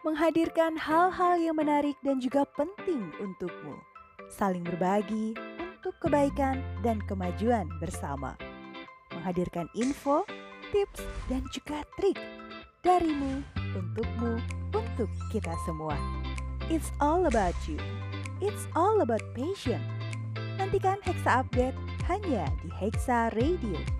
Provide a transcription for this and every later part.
menghadirkan hal-hal yang menarik dan juga penting untukmu. Saling berbagi untuk kebaikan dan kemajuan bersama. Menghadirkan info, tips, dan juga trik darimu, untukmu, untuk kita semua. It's all about you. It's all about passion. Nantikan Hexa Update hanya di Hexa Radio.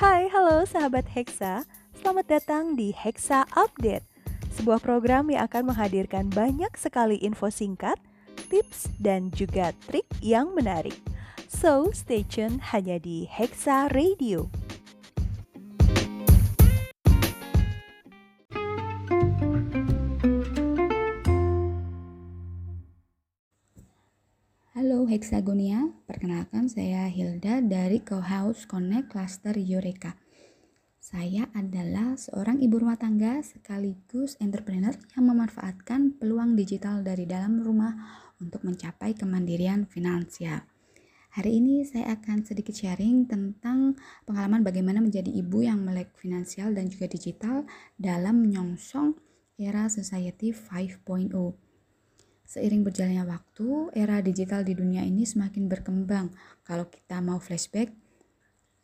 Hai, halo sahabat Hexa. Selamat datang di Hexa Update, sebuah program yang akan menghadirkan banyak sekali info singkat, tips, dan juga trik yang menarik. So, stay tune hanya di Hexa Radio. Hexagonia, perkenalkan saya Hilda dari Co-House Connect Cluster Eureka. Saya adalah seorang ibu rumah tangga sekaligus entrepreneur yang memanfaatkan peluang digital dari dalam rumah untuk mencapai kemandirian finansial. Hari ini saya akan sedikit sharing tentang pengalaman bagaimana menjadi ibu yang melek finansial dan juga digital dalam menyongsong era society 5.0. Seiring berjalannya waktu, era digital di dunia ini semakin berkembang. Kalau kita mau flashback,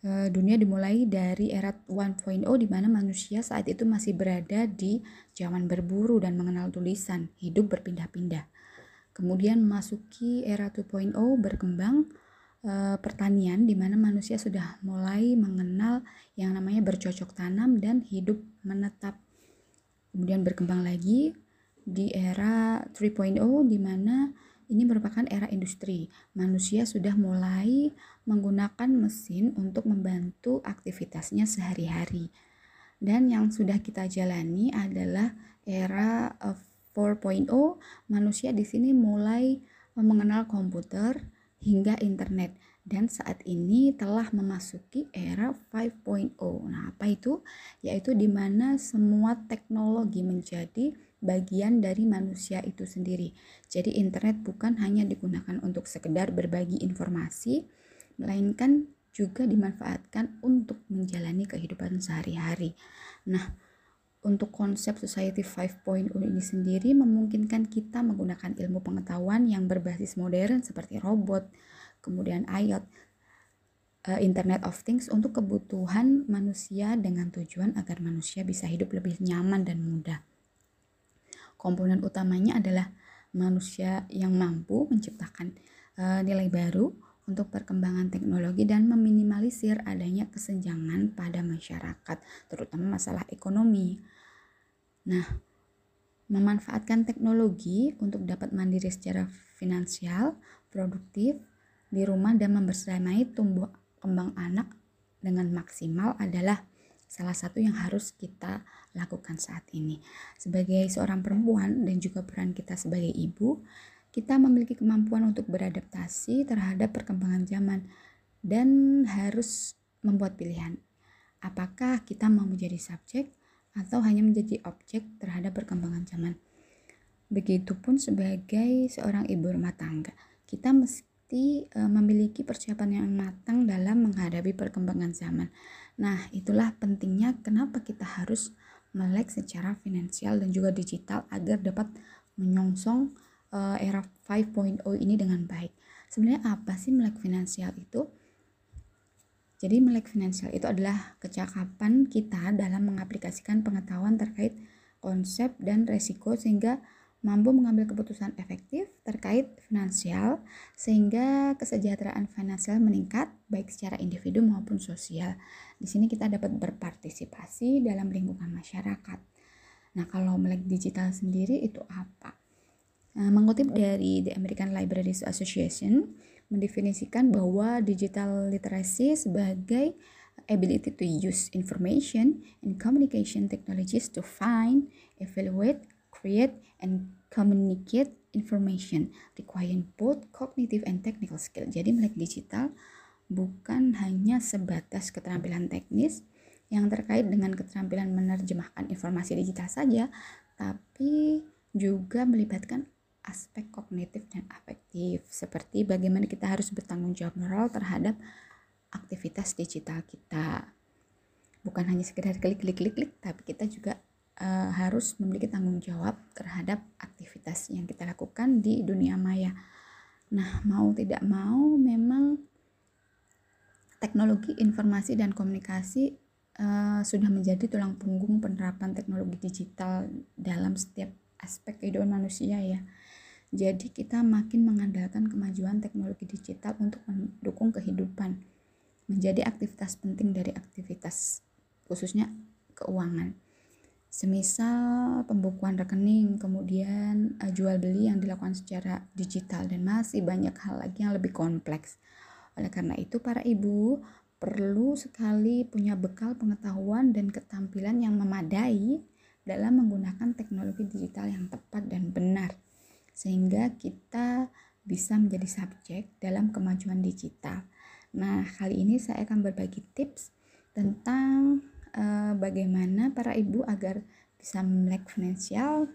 eh, dunia dimulai dari era 1.0 di mana manusia saat itu masih berada di zaman berburu dan mengenal tulisan, hidup berpindah-pindah. Kemudian memasuki era 2.0 berkembang eh, pertanian di mana manusia sudah mulai mengenal yang namanya bercocok tanam dan hidup menetap. Kemudian berkembang lagi di era 3.0 di mana ini merupakan era industri. Manusia sudah mulai menggunakan mesin untuk membantu aktivitasnya sehari-hari. Dan yang sudah kita jalani adalah era 4.0. Manusia di sini mulai mengenal komputer hingga internet dan saat ini telah memasuki era 5.0. Nah, apa itu? Yaitu di mana semua teknologi menjadi bagian dari manusia itu sendiri. Jadi internet bukan hanya digunakan untuk sekedar berbagi informasi, melainkan juga dimanfaatkan untuk menjalani kehidupan sehari-hari. Nah, untuk konsep Society 5.0 ini sendiri memungkinkan kita menggunakan ilmu pengetahuan yang berbasis modern seperti robot, kemudian IoT, eh, Internet of Things untuk kebutuhan manusia dengan tujuan agar manusia bisa hidup lebih nyaman dan mudah. Komponen utamanya adalah manusia yang mampu menciptakan uh, nilai baru untuk perkembangan teknologi dan meminimalisir adanya kesenjangan pada masyarakat, terutama masalah ekonomi. Nah, memanfaatkan teknologi untuk dapat mandiri secara finansial, produktif di rumah dan membersamai tumbuh kembang anak dengan maksimal adalah salah satu yang harus kita lakukan saat ini. Sebagai seorang perempuan dan juga peran kita sebagai ibu, kita memiliki kemampuan untuk beradaptasi terhadap perkembangan zaman dan harus membuat pilihan. Apakah kita mau menjadi subjek atau hanya menjadi objek terhadap perkembangan zaman? Begitupun sebagai seorang ibu rumah tangga, kita mesti e, memiliki persiapan yang matang dalam menghadapi perkembangan zaman. Nah, itulah pentingnya kenapa kita harus melek secara finansial dan juga digital agar dapat menyongsong uh, era 5.0 ini dengan baik. Sebenarnya apa sih melek finansial itu? Jadi melek finansial itu adalah kecakapan kita dalam mengaplikasikan pengetahuan terkait konsep dan resiko sehingga mampu mengambil keputusan efektif terkait finansial sehingga kesejahteraan finansial meningkat baik secara individu maupun sosial. Di sini kita dapat berpartisipasi dalam lingkungan masyarakat. Nah, kalau melek digital sendiri itu apa? Nah, mengutip dari The American Libraries Association, mendefinisikan bahwa digital literacy sebagai ability to use information and communication technologies to find, evaluate, create, and communicate information requiring both cognitive and technical skill. Jadi melek digital bukan hanya sebatas keterampilan teknis yang terkait dengan keterampilan menerjemahkan informasi digital saja, tapi juga melibatkan aspek kognitif dan afektif seperti bagaimana kita harus bertanggung jawab moral terhadap aktivitas digital kita bukan hanya sekedar klik klik klik klik tapi kita juga uh, harus memiliki tanggung jawab terhadap aktivitas yang kita lakukan di dunia maya nah mau tidak mau memang teknologi informasi dan komunikasi uh, sudah menjadi tulang punggung penerapan teknologi digital dalam setiap aspek kehidupan manusia ya jadi kita makin mengandalkan kemajuan teknologi digital untuk mendukung kehidupan. Menjadi aktivitas penting dari aktivitas khususnya keuangan. Semisal pembukuan rekening, kemudian uh, jual beli yang dilakukan secara digital dan masih banyak hal lagi yang lebih kompleks. Oleh karena itu para ibu perlu sekali punya bekal pengetahuan dan ketampilan yang memadai dalam menggunakan teknologi digital yang tepat dan benar sehingga kita bisa menjadi subjek dalam kemajuan digital. Nah, kali ini saya akan berbagi tips tentang uh, bagaimana para ibu agar bisa melek finansial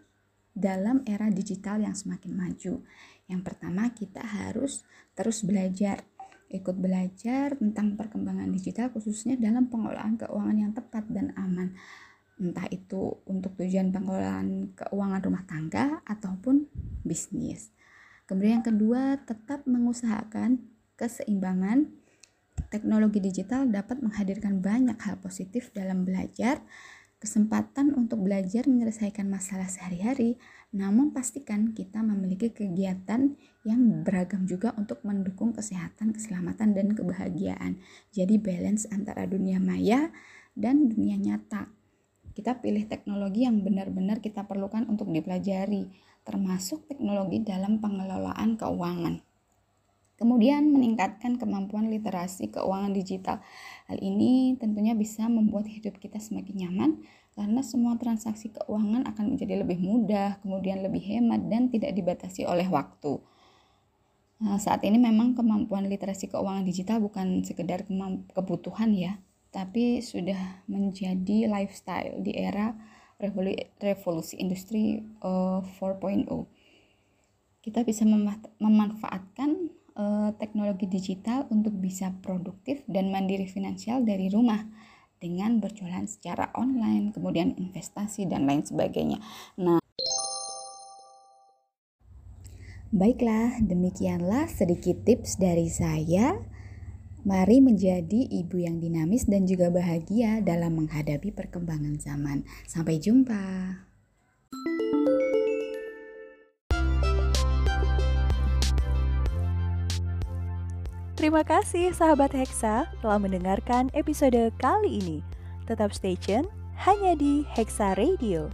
dalam era digital yang semakin maju. Yang pertama, kita harus terus belajar, ikut belajar tentang perkembangan digital khususnya dalam pengelolaan keuangan yang tepat dan aman entah itu untuk tujuan pengelolaan keuangan rumah tangga ataupun bisnis. Kemudian yang kedua, tetap mengusahakan keseimbangan. Teknologi digital dapat menghadirkan banyak hal positif dalam belajar, kesempatan untuk belajar menyelesaikan masalah sehari-hari, namun pastikan kita memiliki kegiatan yang beragam juga untuk mendukung kesehatan, keselamatan, dan kebahagiaan. Jadi balance antara dunia maya dan dunia nyata kita pilih teknologi yang benar-benar kita perlukan untuk dipelajari, termasuk teknologi dalam pengelolaan keuangan. Kemudian meningkatkan kemampuan literasi keuangan digital. Hal ini tentunya bisa membuat hidup kita semakin nyaman karena semua transaksi keuangan akan menjadi lebih mudah, kemudian lebih hemat dan tidak dibatasi oleh waktu. Nah, saat ini memang kemampuan literasi keuangan digital bukan sekedar kebutuhan ya, tapi sudah menjadi lifestyle di era revolusi industri uh, eh, 4.0. Kita bisa memanfaatkan uh, teknologi digital untuk bisa produktif dan mandiri finansial dari rumah dengan berjualan secara online, kemudian investasi dan lain sebagainya. Nah, Baiklah, demikianlah sedikit tips dari saya Mari menjadi ibu yang dinamis dan juga bahagia dalam menghadapi perkembangan zaman. Sampai jumpa. Terima kasih sahabat Hexa telah mendengarkan episode kali ini. Tetap stay tune hanya di Hexa Radio.